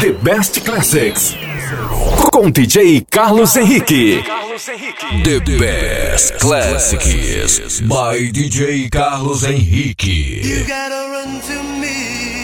The Best Classics. Com DJ Carlos Henrique. The Best Classics. By DJ Carlos Henrique. You gotta run to me.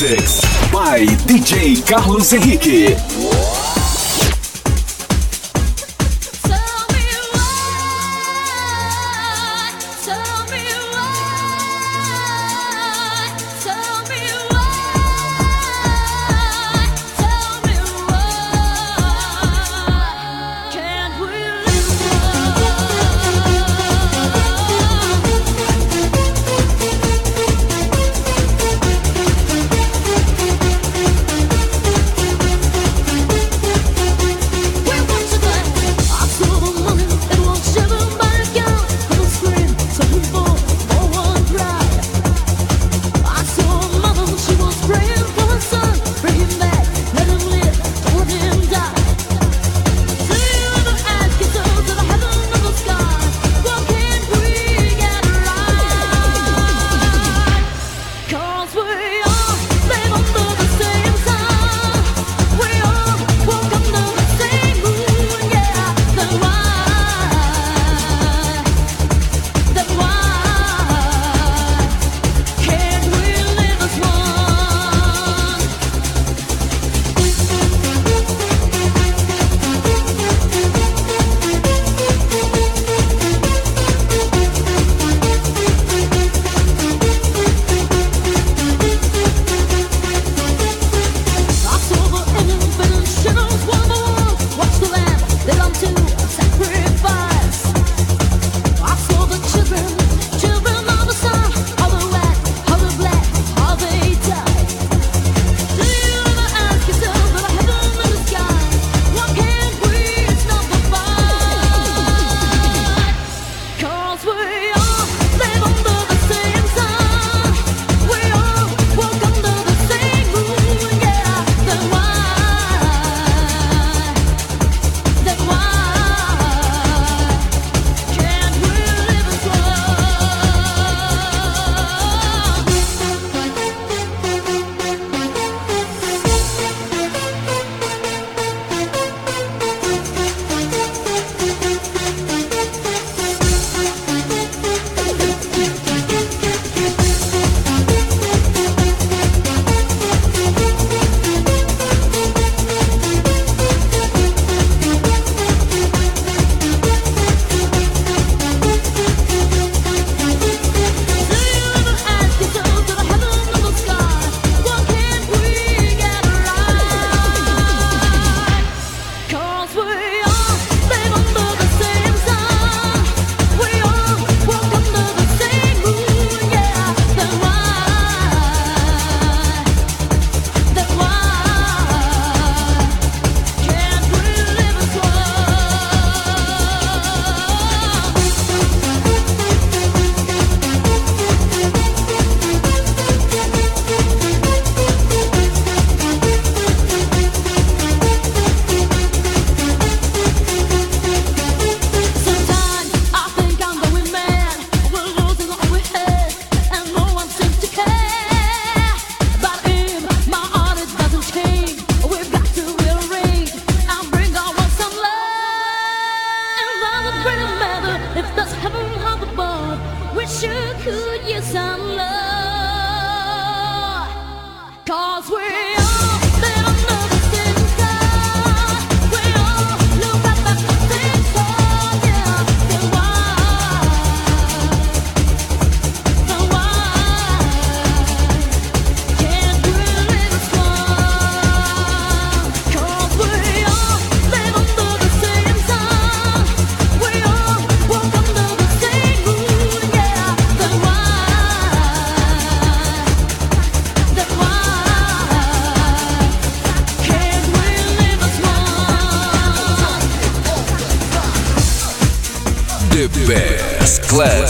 Classics by DJ Carlos Henrique.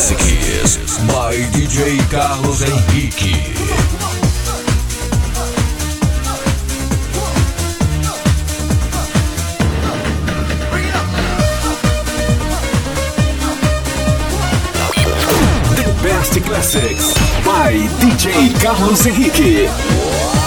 Classics by DJ Carlos Henrique. Classics by DJ Carlos Henrique.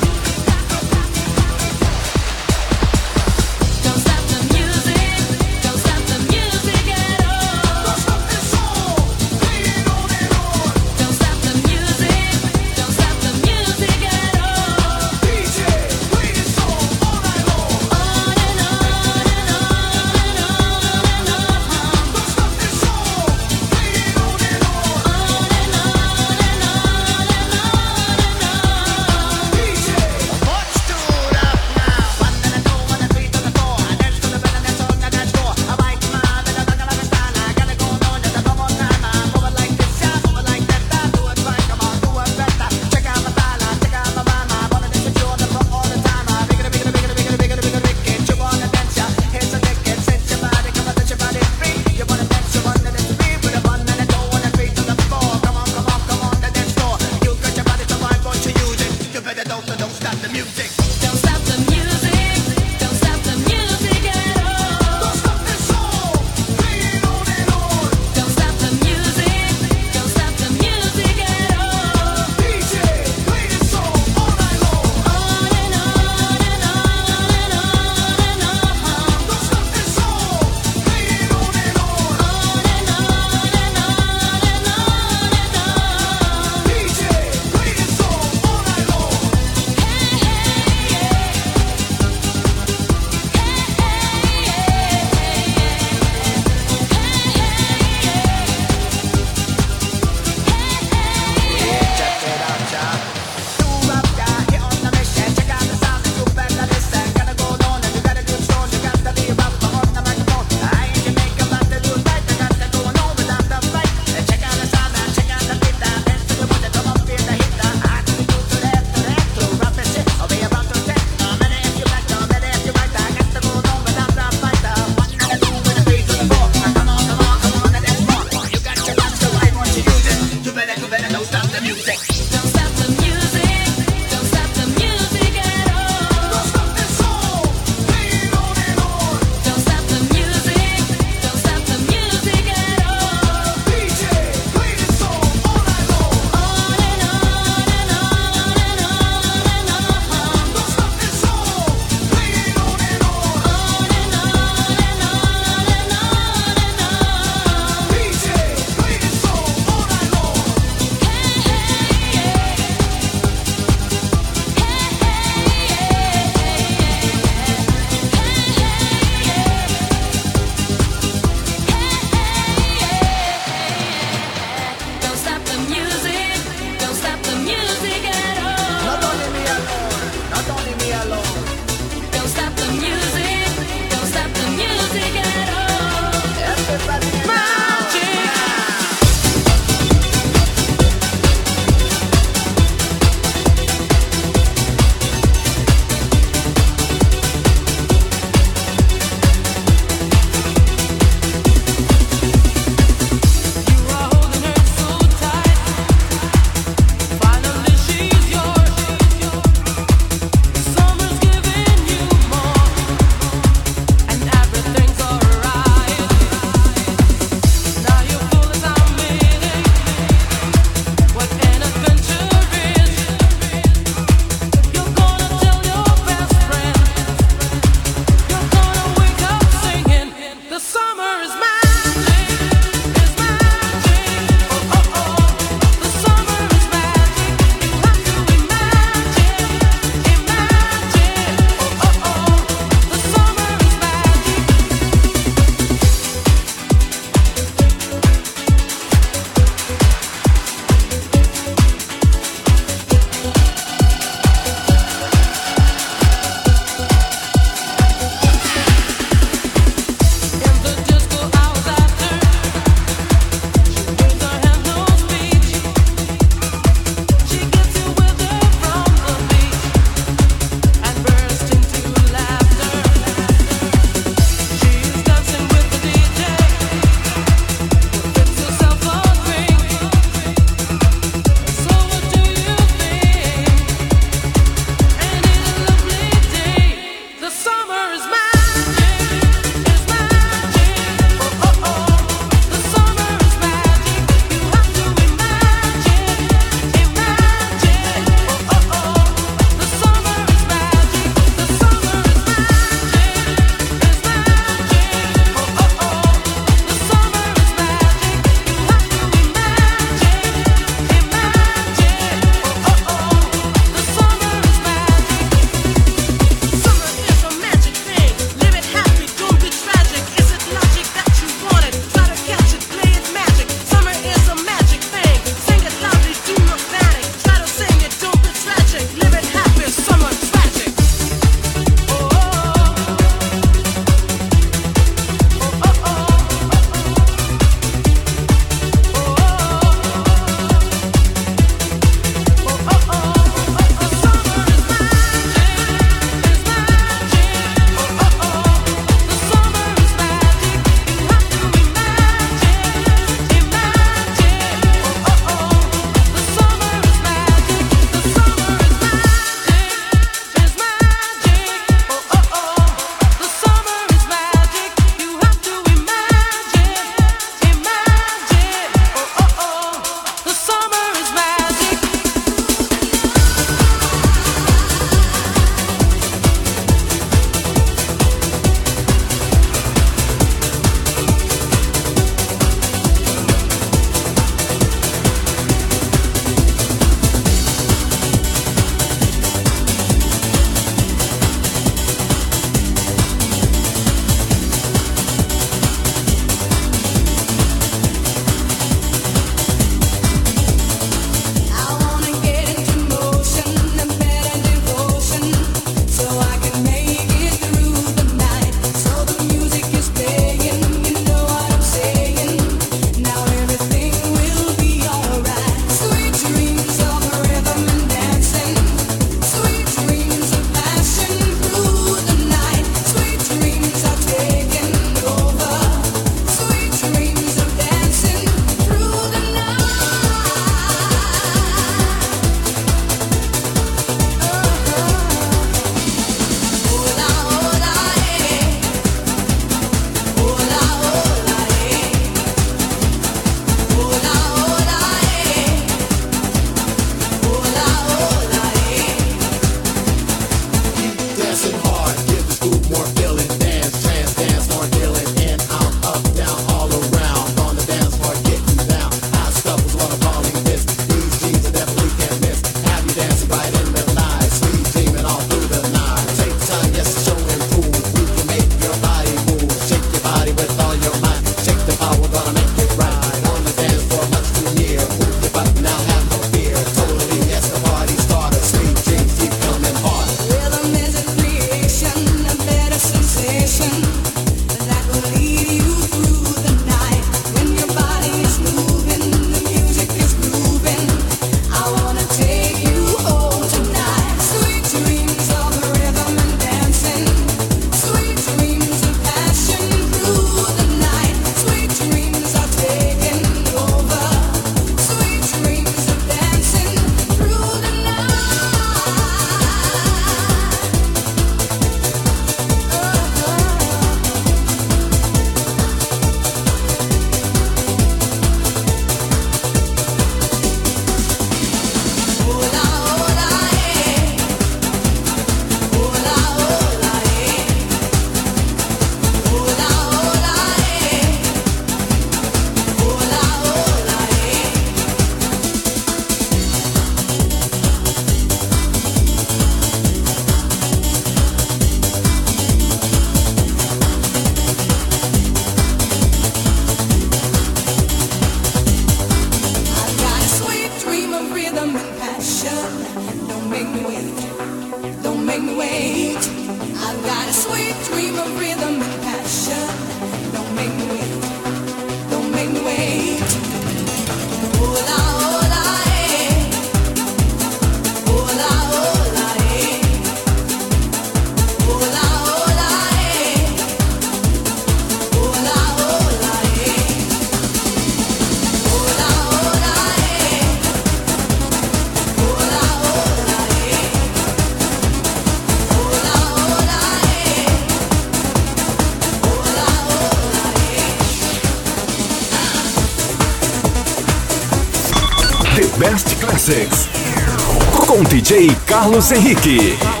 Carlos Henrique.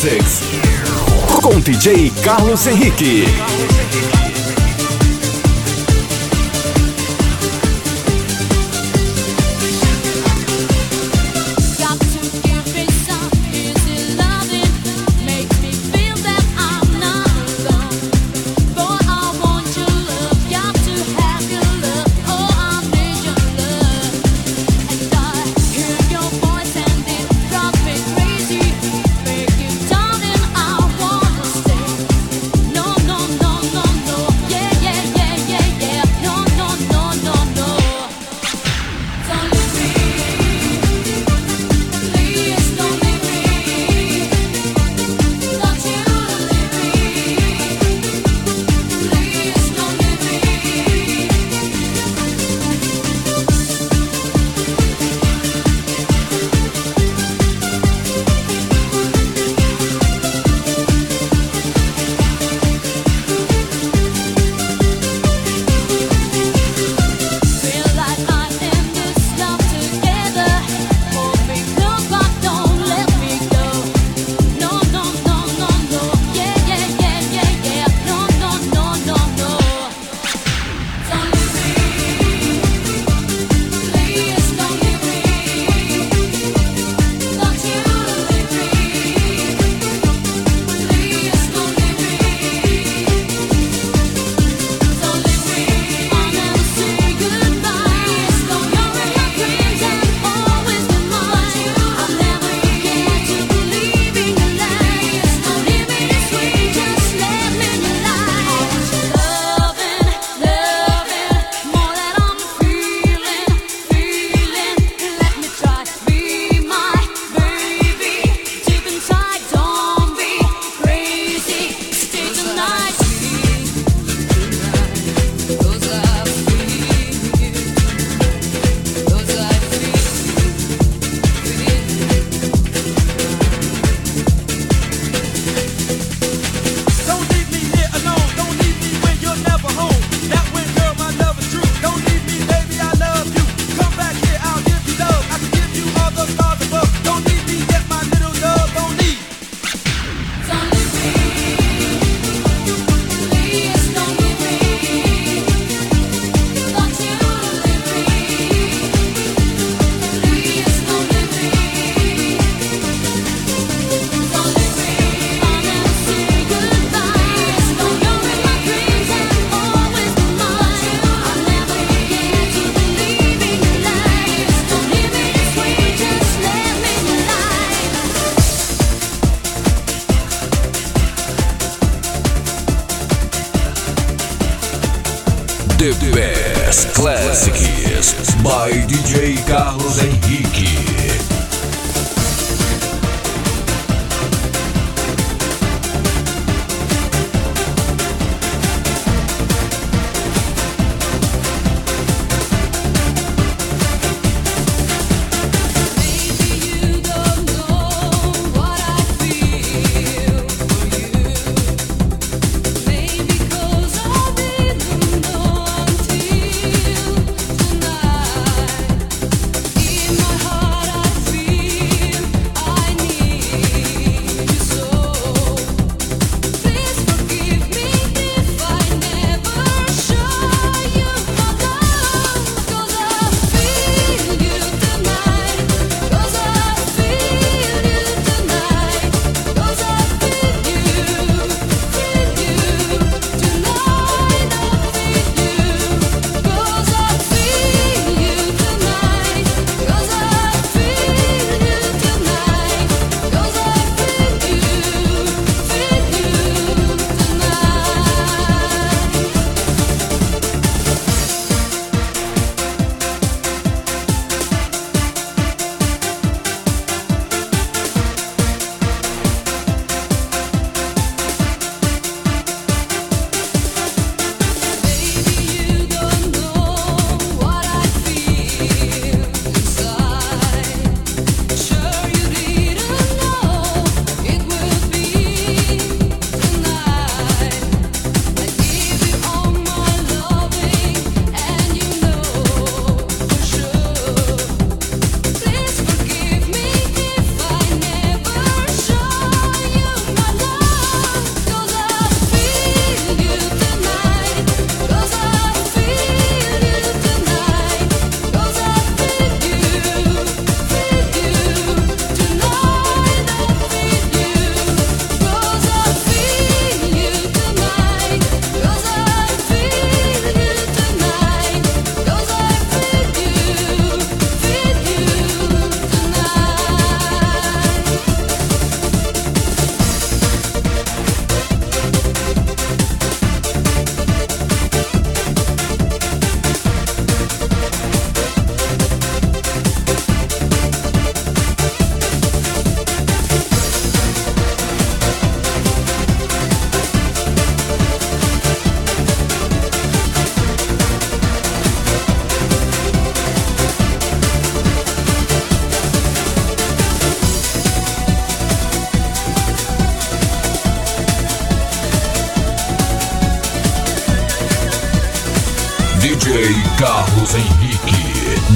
Classics. Com DJ Carlos Henrique.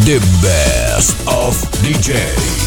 The best of DJs.